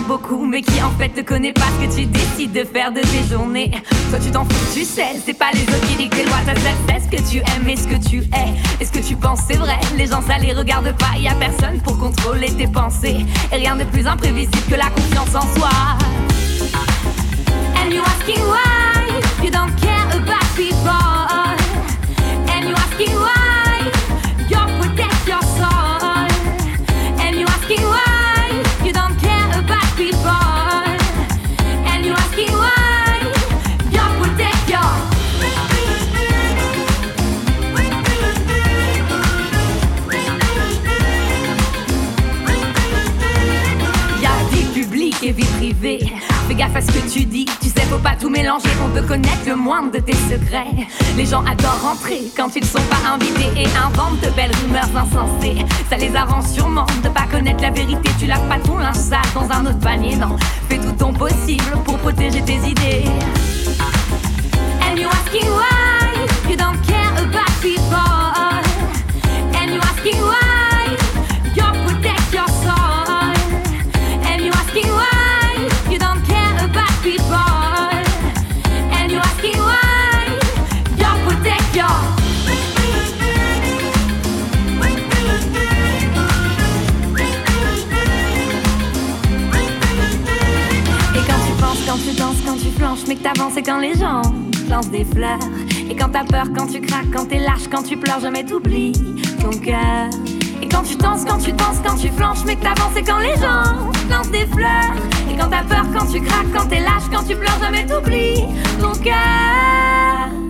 beaucoup mais qui en fait te connaît pas ce que tu décides de faire de tes journées. Toi tu t'en fous, tu sais, c'est pas les autres qui dictent tes lois, c'est ce que tu aimes et ce que tu es. Et ce que tu penses c'est vrai, les gens ça les regarde pas, y a personne pour contrôler tes pensées. Et rien de plus imprévisible que la confiance en soi. And you asking why? Gaffe à ce que tu dis, tu sais, faut pas tout mélanger. On peut connaître le moindre de tes secrets. Les gens adorent rentrer quand ils sont pas invités et inventent de belles rumeurs insensées. Ça les arrange sûrement de pas connaître la vérité. Tu laves pas ton linge sale dans un autre panier, non. Fais tout ton possible pour protéger tes idées. And you asking why you don't care about people. Danses, quand tu flanches, mais que t'avances et quand les gens lancent des fleurs. Et quand t'as peur, quand tu craques, quand t'es lâche, quand tu pleures, jamais t'oublies ton cœur. Et quand tu danses, quand tu danses, quand tu flanches, mais que t'avances et quand les gens lancent des fleurs. Et quand t'as peur, quand tu craques, quand t'es lâche, quand tu pleures, jamais t'oublies ton cœur.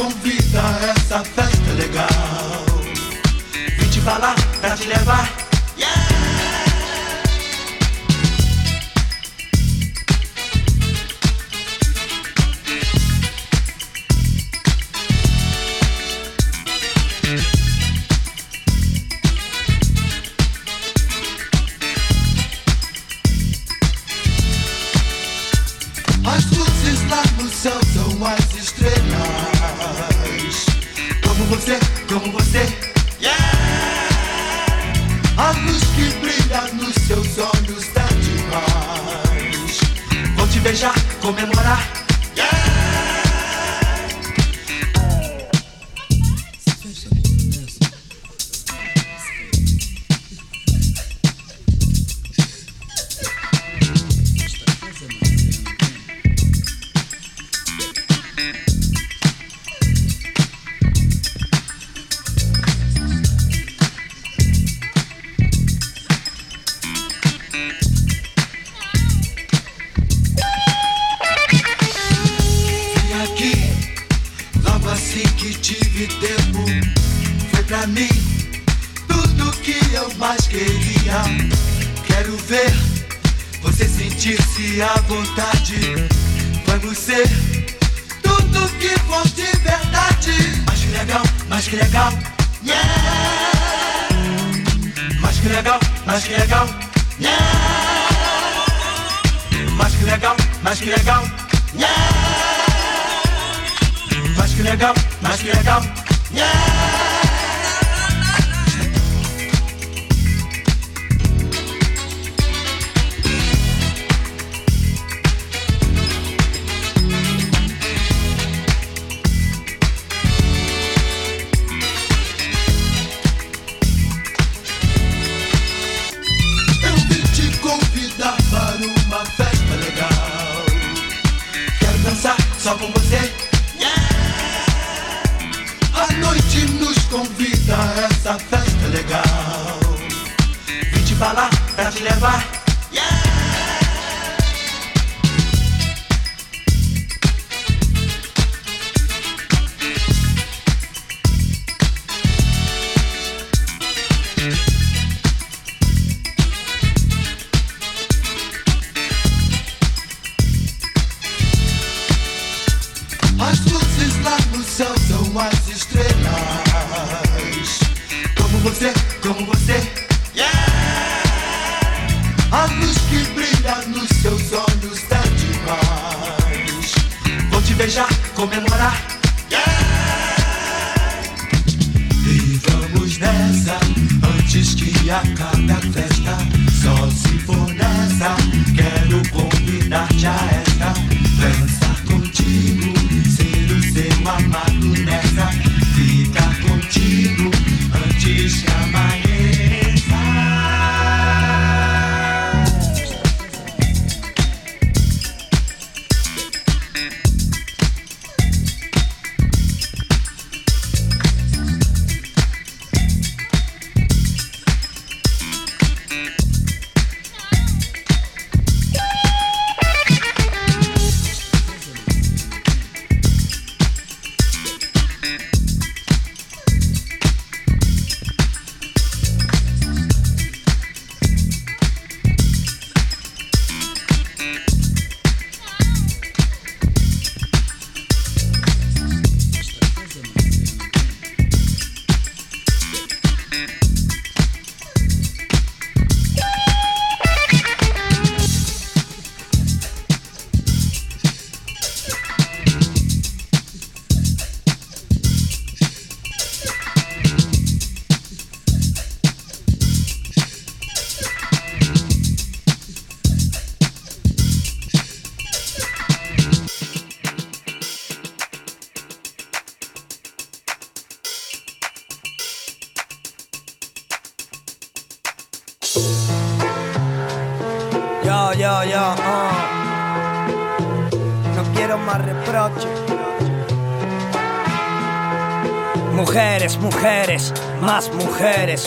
Convida a essa festa legal. Vim te falar pra te levar.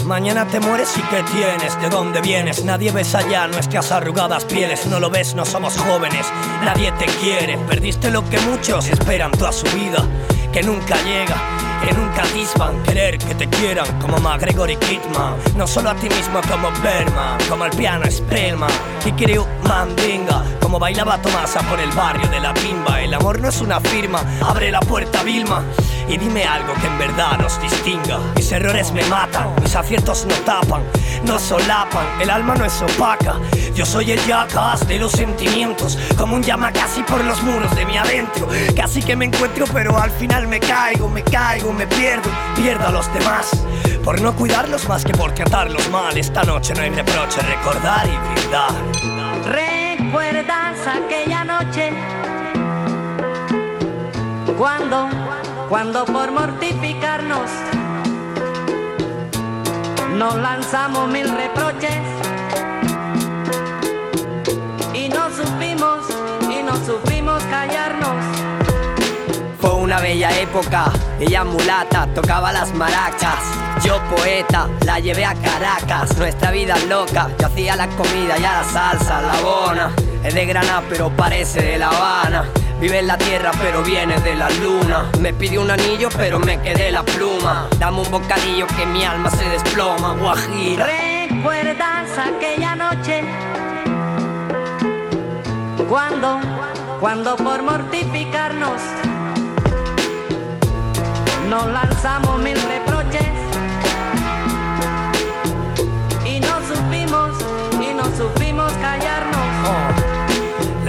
Mañana te mueres y ¿qué tienes? ¿De dónde vienes? Nadie ves allá nuestras arrugadas pieles. No lo ves, no somos jóvenes. Nadie te quiere. Perdiste lo que muchos esperan toda su vida, que nunca llega que nunca dispan querer que te quieran como McGregor Kidman no solo a ti mismo como Berman como el piano Spellman creo Mandinga como bailaba Tomasa por el barrio de la pimba el amor no es una firma abre la puerta Vilma y dime algo que en verdad nos distinga. Mis errores me matan, mis aciertos no tapan, no solapan, el alma no es opaca. Yo soy el jackass de los sentimientos, como un llama casi por los muros de mi adentro. Casi que me encuentro, pero al final me caigo, me caigo, me pierdo, pierdo a los demás. Por no cuidarlos más que por tratarlos mal. Esta noche no hay reproche, recordar y brindar. ¿Recuerdas aquella noche? Cuando cuando por mortificarnos nos lanzamos mil reproches y no supimos y no supimos callarnos. Fue una bella época, ella mulata, tocaba las maracas. Yo poeta, la llevé a Caracas, nuestra vida loca. Yo hacía la comida y a la salsa, la bona. Es de Granada pero parece de La Habana. Vive en la tierra pero viene de la luna. Me pidió un anillo pero me quedé la pluma. Dame un bocadillo que mi alma se desploma. Guajira. ¿Recuerdas aquella noche? Cuando, cuando por mortificarnos Nos lanzamos mil reproches Y no supimos,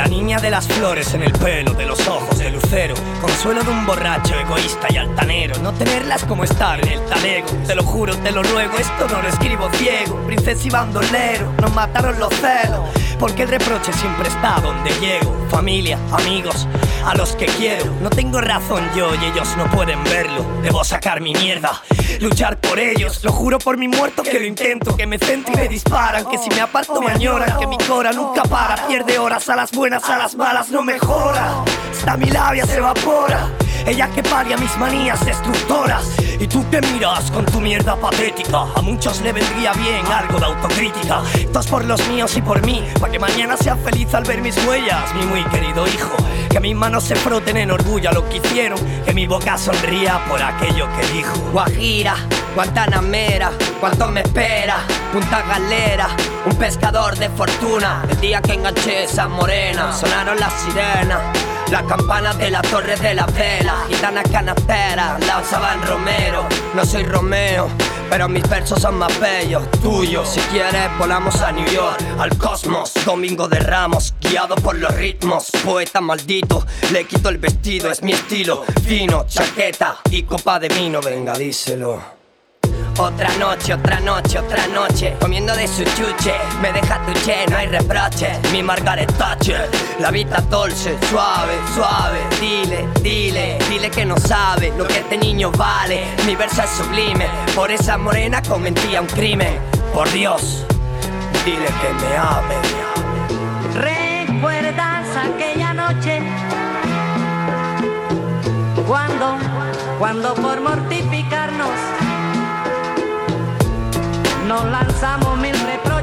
La niña de las flores en el pelo, de los ojos de lucero. Consuelo de un borracho egoísta y altanero. No tenerlas como estar en el talego. Te lo juro, te lo ruego, esto no lo escribo ciego. Princesa y bandolero, nos mataron los celos. Porque el reproche siempre está donde llego. Familia, amigos, a los que quiero. No tengo razón yo y ellos no pueden verlo. Debo sacar mi mierda, luchar por ellos. Lo juro por mi muerto que lo intento. Que me centro y me disparan. Que si me aparto me añoran. Que mi cora nunca para. Pierde horas a las buenas, a las malas no mejora. Hasta mi labia se evapora. Ella que paria mis manías destructoras. Y tú te miras con tu mierda patética. A muchos le vendría bien algo de autocrítica. Esto es por los míos y por mí. Para que mañana sea feliz al ver mis huellas, mi muy querido hijo. Que mis manos se froten en orgullo a lo que hicieron. Que mi boca sonría por aquello que dijo. Guajira, Guantanamera, cuánto me espera. Punta Galera, un pescador de fortuna. El día que enganché esa morena, sonaron las sirenas. La campana de la torre de la vela, gitana canastera, la usaban Romero. No soy Romeo, pero mis versos son más bellos, tuyos. Si quieres, volamos a New York, al cosmos. Domingo de Ramos, guiado por los ritmos. Poeta maldito, le quito el vestido, es mi estilo. Fino, chaqueta y copa de vino, venga, díselo. Otra noche, otra noche, otra noche Comiendo de su chuche. Me deja tu che, no hay reproche. Mi Margaret Thatcher La vida dulce, suave, suave. Dile, dile, dile que no sabe Lo que este niño vale. Mi verso es sublime Por esa morena cometía un crimen. Por Dios, dile que me ame. ¿Recuerdas aquella noche? Cuando, cuando por mortificarnos nos lanzamos mil reproches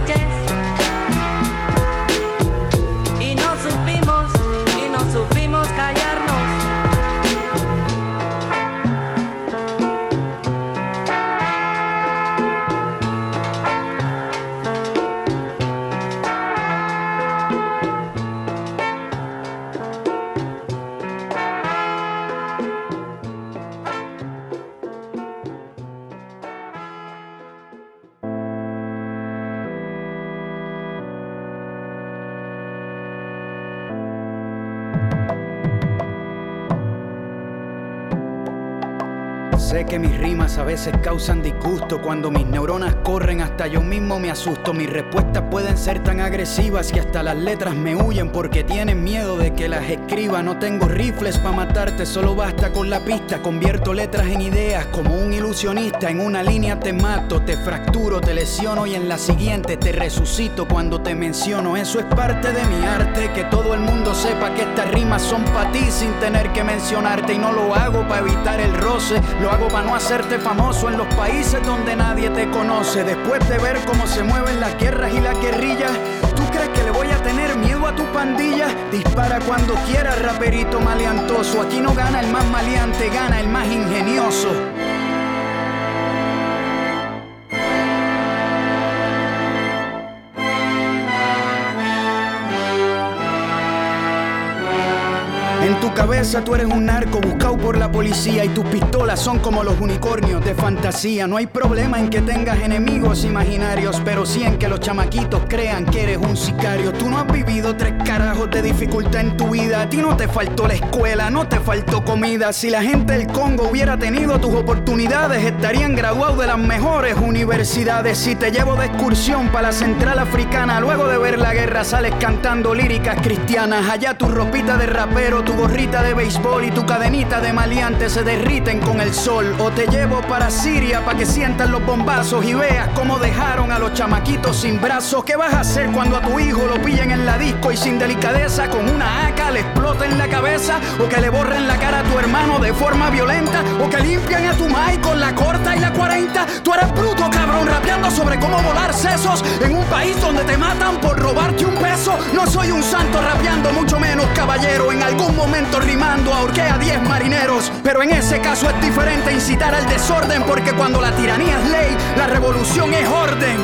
que mis rimas a veces causan disgusto. Cuando mis neuronas corren, hasta yo mismo me asusto. Mis respuestas pueden ser tan agresivas que hasta las letras me huyen porque tienen miedo de que las escriba. No tengo rifles para matarte, solo basta con la pista. Convierto letras en ideas como un ilusionista. En una línea te mato, te fracturo, te lesiono y en la siguiente te resucito cuando te menciono. Eso es parte de mi arte, que todo el mundo sepa que estas rimas son para ti sin tener que mencionarte. Y no lo hago para evitar el roce, lo hago hago no hacerte famoso en los países donde nadie te conoce. Después de ver cómo se mueven las guerras y las guerrillas, ¿tú crees que le voy a tener miedo a tu pandilla? Dispara cuando quieras, raperito maleantoso. Aquí no gana el más maleante, gana el más ingenioso. Tú eres un narco buscado por la policía y tus pistolas son como los unicornios de fantasía. No hay problema en que tengas enemigos imaginarios, pero sí en que los chamaquitos crean que eres un sicario. Tú no has vivido tres carajos de dificultad en tu vida. A ti no te faltó la escuela, no te faltó comida. Si la gente del Congo hubiera tenido tus oportunidades, estarían graduados de las mejores universidades. Si te llevo de excursión para la central africana, luego de ver la guerra sales cantando líricas cristianas. Allá tu ropita de rapero, tu gorrita de béisbol y tu cadenita de maleante se derriten con el sol. O te llevo para Siria para que sientan los bombazos y veas cómo dejaron a los chamaquitos sin brazos. ¿Qué vas a hacer cuando a tu hijo lo pillen en la disco y sin delicadeza con una AK le exploten la cabeza? ¿O que le borren la cara a tu hermano de forma violenta? ¿O que limpian a tu mai con la corta y la 40? Tú eres bruto, cabrón, rapeando sobre cómo volar sesos en un país donde te matan por robarte un peso. No soy un santo rapeando, mucho menos caballero. En algún momento rimando ahorqué a 10 marineros. Pero en ese caso es diferente incitar al desorden, porque cuando la tiranía es ley, la revolución es orden.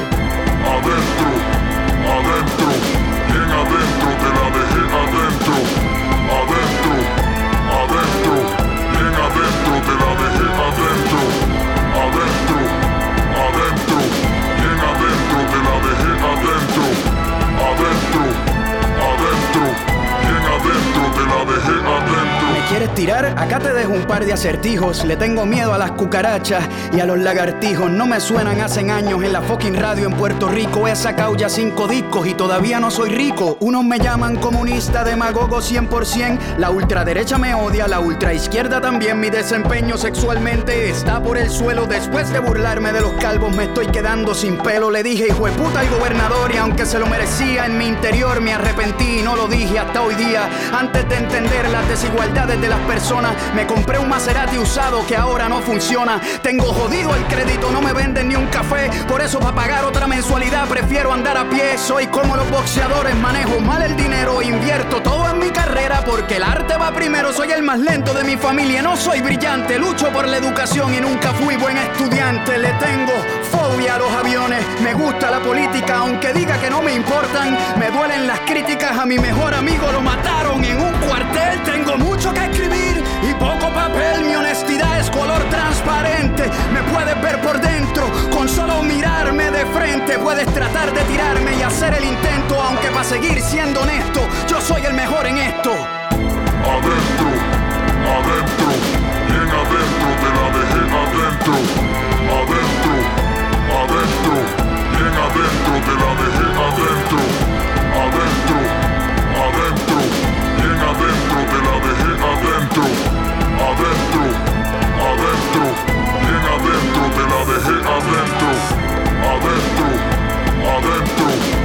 Par de acertijos. Le tengo miedo a las cucarachas y a los lagartijos. No me suenan hace años en la fucking radio en Puerto Rico. He sacado ya cinco discos y todavía no soy rico. Unos me llaman comunista, demagogo 100%. La ultraderecha me odia, la ultraizquierda también. Mi desempeño sexualmente está por el suelo. Después de burlarme de los calvos, me estoy quedando sin pelo. Le dije, hijo de puta al gobernador, y aunque se lo merecía, en mi interior me arrepentí y no lo dije hasta hoy día. Antes de entender las desigualdades de las personas, me compré un Maserati usado que ahora no funciona. Tengo jodido el crédito, no me venden ni un café. Por eso, para pagar otra mensualidad, prefiero andar a pie. Soy como los boxeadores, manejo mal el dinero, invierto todo en mi carrera porque el arte va primero. Soy el más lento de mi familia, no soy brillante. Lucho por la educación y nunca fui buen estudiante. Le tengo fobia a los aviones, me gusta la política, aunque diga que no me importan. Me duelen las críticas, a mi mejor amigo lo mataron en un cuartel. Tengo mucho que escribir y poco papel. Mi honestidad es color transparente. Me puedes ver por dentro con solo mirarme de frente. Puedes tratar de tirarme y hacer el intento, aunque para seguir siendo honesto, yo soy el mejor en esto. Adentro, adentro, bien adentro, te la dejé adentro. Adentro, adentro, bien adentro, te la dejé adentro. Adentro, adentro, bien adentro, te la dejé adentro. Adentro, adentro, bien adentro, te la dejé adentro. Adentro, adentro,